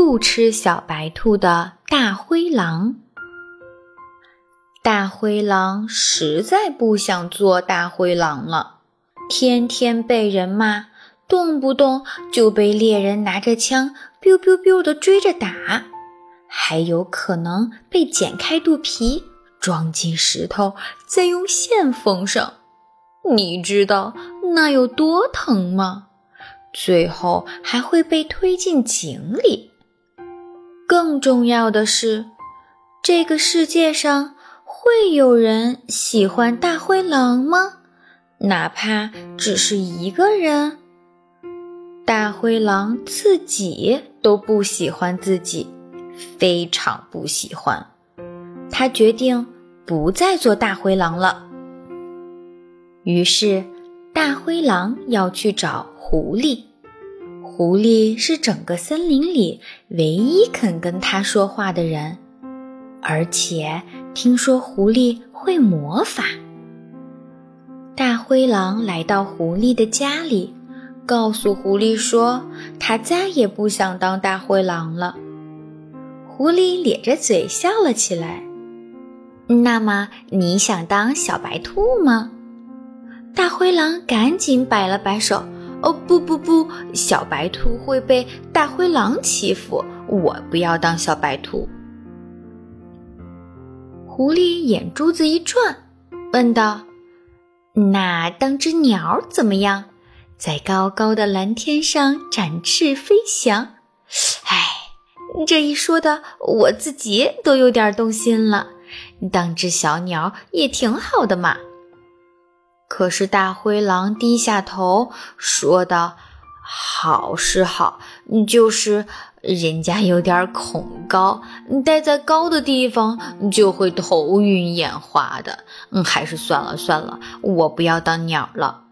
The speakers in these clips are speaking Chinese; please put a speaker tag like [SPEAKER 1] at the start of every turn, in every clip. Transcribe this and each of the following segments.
[SPEAKER 1] 不吃小白兔的大灰狼。大灰狼实在不想做大灰狼了，天天被人骂，动不动就被猎人拿着枪 biu biu biu 的追着打，还有可能被剪开肚皮，装进石头，再用线缝上。你知道那有多疼吗？最后还会被推进井里。更重要的是，这个世界上会有人喜欢大灰狼吗？哪怕只是一个人。大灰狼自己都不喜欢自己，非常不喜欢。他决定不再做大灰狼了。于是，大灰狼要去找狐狸。狐狸是整个森林里唯一肯跟他说话的人，而且听说狐狸会魔法。大灰狼来到狐狸的家里，告诉狐狸说他再也不想当大灰狼了。狐狸咧着嘴笑了起来。那么你想当小白兔吗？大灰狼赶紧摆了摆手。哦不不不，小白兔会被大灰狼欺负，我不要当小白兔。狐狸眼珠子一转，问道：“那当只鸟怎么样？在高高的蓝天上展翅飞翔？”哎，这一说的，我自己都有点动心了。当只小鸟也挺好的嘛。可是大灰狼低下头说道：“好是好，就是人家有点恐高，待在高的地方就会头晕眼花的。嗯，还是算了算了，我不要当鸟了。”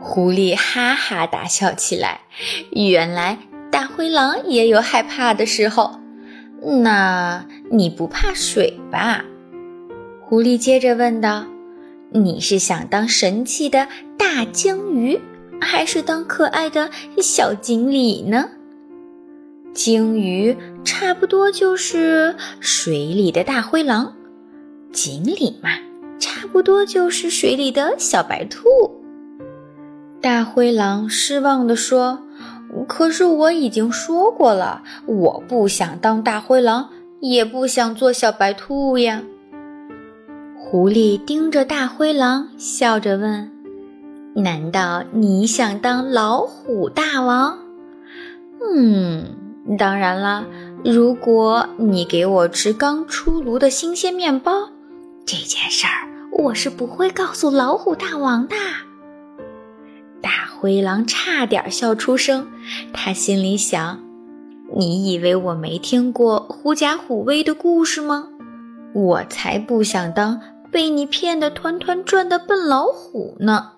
[SPEAKER 1] 狐狸哈哈大笑起来。原来大灰狼也有害怕的时候。那你不怕水吧？狐狸接着问道。你是想当神气的大鲸鱼，还是当可爱的小锦鲤呢？鲸鱼差不多就是水里的大灰狼，锦鲤嘛，差不多就是水里的小白兔。大灰狼失望地说：“可是我已经说过了，我不想当大灰狼，也不想做小白兔呀。”狐狸盯着大灰狼，笑着问：“难道你想当老虎大王？”“嗯，当然了。如果你给我吃刚出炉的新鲜面包，这件事儿我是不会告诉老虎大王的。”大灰狼差点笑出声，他心里想：“你以为我没听过狐假虎威的故事吗？我才不想当。”被你骗得团团转的笨老虎呢？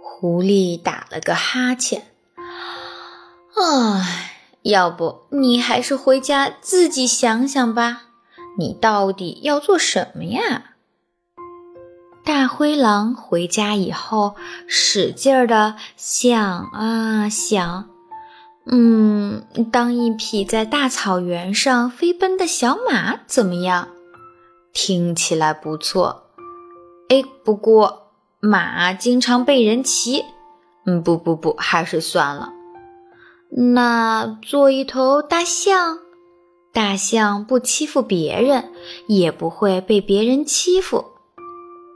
[SPEAKER 1] 狐狸打了个哈欠，唉，要不你还是回家自己想想吧。你到底要做什么呀？大灰狼回家以后，使劲儿的想啊想，嗯，当一匹在大草原上飞奔的小马怎么样？听起来不错，哎，不过马经常被人骑，嗯，不不不，还是算了。那做一头大象，大象不欺负别人，也不会被别人欺负，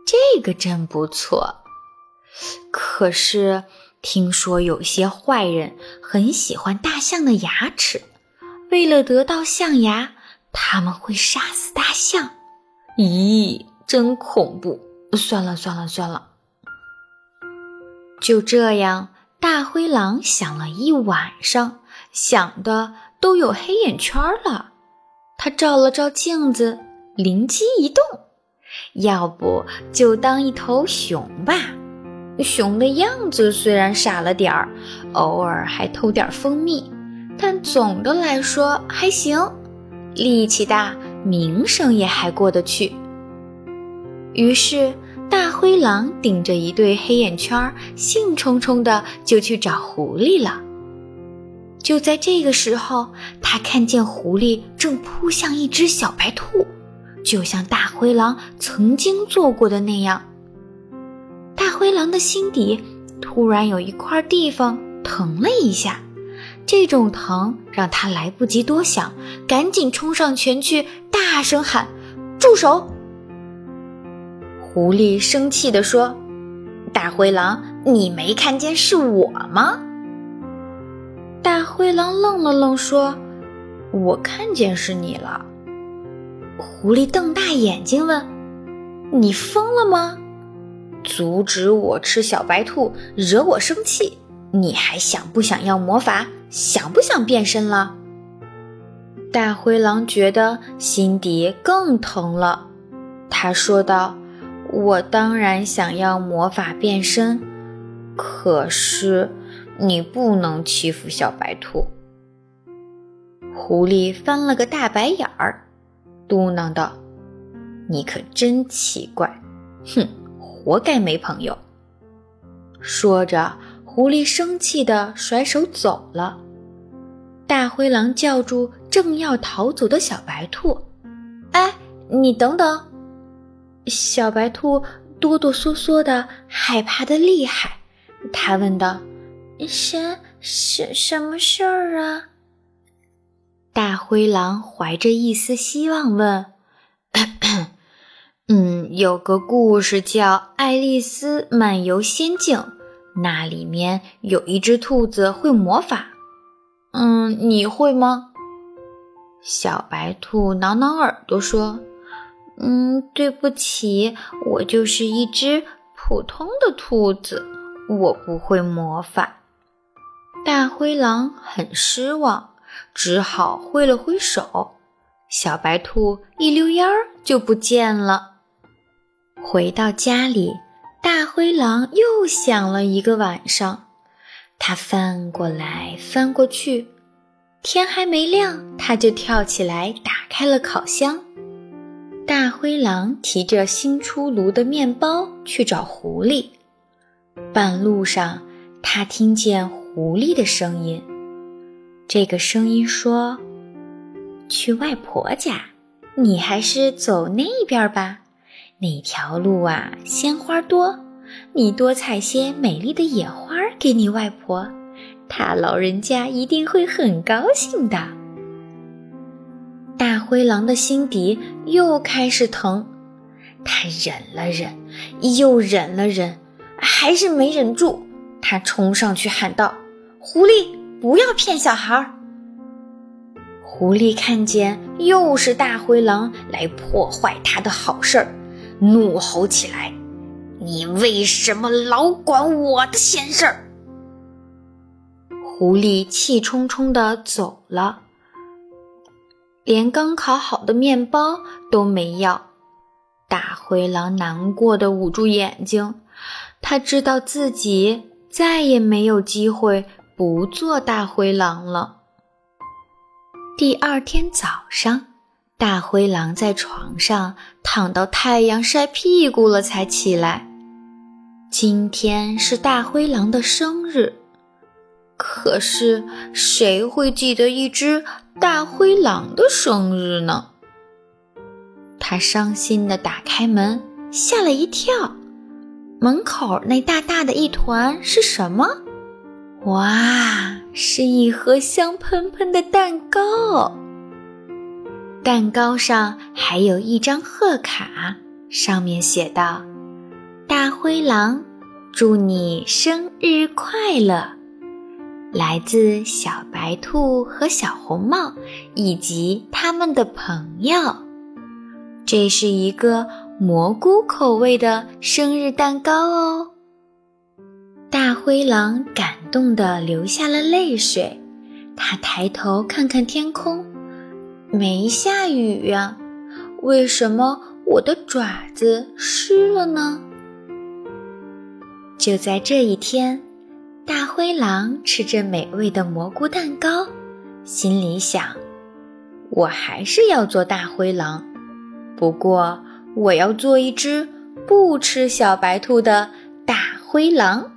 [SPEAKER 1] 这个真不错。可是听说有些坏人很喜欢大象的牙齿，为了得到象牙，他们会杀死大象。咦，真恐怖！算了算了算了。就这样，大灰狼想了一晚上，想的都有黑眼圈了。他照了照镜子，灵机一动，要不就当一头熊吧。熊的样子虽然傻了点儿，偶尔还偷点蜂蜜，但总的来说还行。力气大。名声也还过得去。于是，大灰狼顶着一对黑眼圈，兴冲冲的就去找狐狸了。就在这个时候，他看见狐狸正扑向一只小白兔，就像大灰狼曾经做过的那样。大灰狼的心底突然有一块地方疼了一下，这种疼让他来不及多想，赶紧冲上前去，大声喊：“住手！”狐狸生气地说：“大灰狼，你没看见是我吗？”大灰狼愣了愣，说：“我看见是你了。”狐狸瞪大眼睛问：“你疯了吗？阻止我吃小白兔，惹我生气，你还想不想要魔法？想不想变身了？”大灰狼觉得心底更疼了，他说道：“我当然想要魔法变身，可是……”你不能欺负小白兔。狐狸翻了个大白眼儿，嘟囔道：“你可真奇怪，哼，活该没朋友。”说着，狐狸生气地甩手走了。大灰狼叫住正要逃走的小白兔：“哎，你等等！”小白兔哆哆嗦嗦的，害怕的厉害。他问道。什什什么事儿啊？大灰狼怀着一丝希望问：“嗯，有个故事叫《爱丽丝漫游仙境》，那里面有一只兔子会魔法。嗯，你会吗？”小白兔挠挠耳朵说：“嗯，对不起，我就是一只普通的兔子，我不会魔法。”大灰狼很失望，只好挥了挥手，小白兔一溜烟儿就不见了。回到家里，大灰狼又想了一个晚上，他翻过来翻过去，天还没亮，他就跳起来打开了烤箱。大灰狼提着新出炉的面包去找狐狸，半路上他听见。狐狸的声音，这个声音说：“去外婆家，你还是走那边吧。那条路啊，鲜花多，你多采些美丽的野花给你外婆，她老人家一定会很高兴的。”大灰狼的心底又开始疼，他忍了忍，又忍了忍，还是没忍住，他冲上去喊道。狐狸，不要骗小孩！狐狸看见又是大灰狼来破坏他的好事儿，怒吼起来：“你为什么老管我的闲事儿？”狐狸气冲冲地走了，连刚烤好的面包都没要。大灰狼难过的捂住眼睛，他知道自己再也没有机会。不做大灰狼了。第二天早上，大灰狼在床上躺到太阳晒屁股了才起来。今天是大灰狼的生日，可是谁会记得一只大灰狼的生日呢？他伤心地打开门，吓了一跳。门口那大大的一团是什么？哇，是一盒香喷喷的蛋糕。蛋糕上还有一张贺卡，上面写道：“大灰狼，祝你生日快乐！来自小白兔和小红帽以及他们的朋友。这是一个蘑菇口味的生日蛋糕哦。”大灰狼感动的流下了泪水，他抬头看看天空，没下雨呀，为什么我的爪子湿了呢？就在这一天，大灰狼吃着美味的蘑菇蛋糕，心里想：我还是要做大灰狼，不过我要做一只不吃小白兔的大灰狼。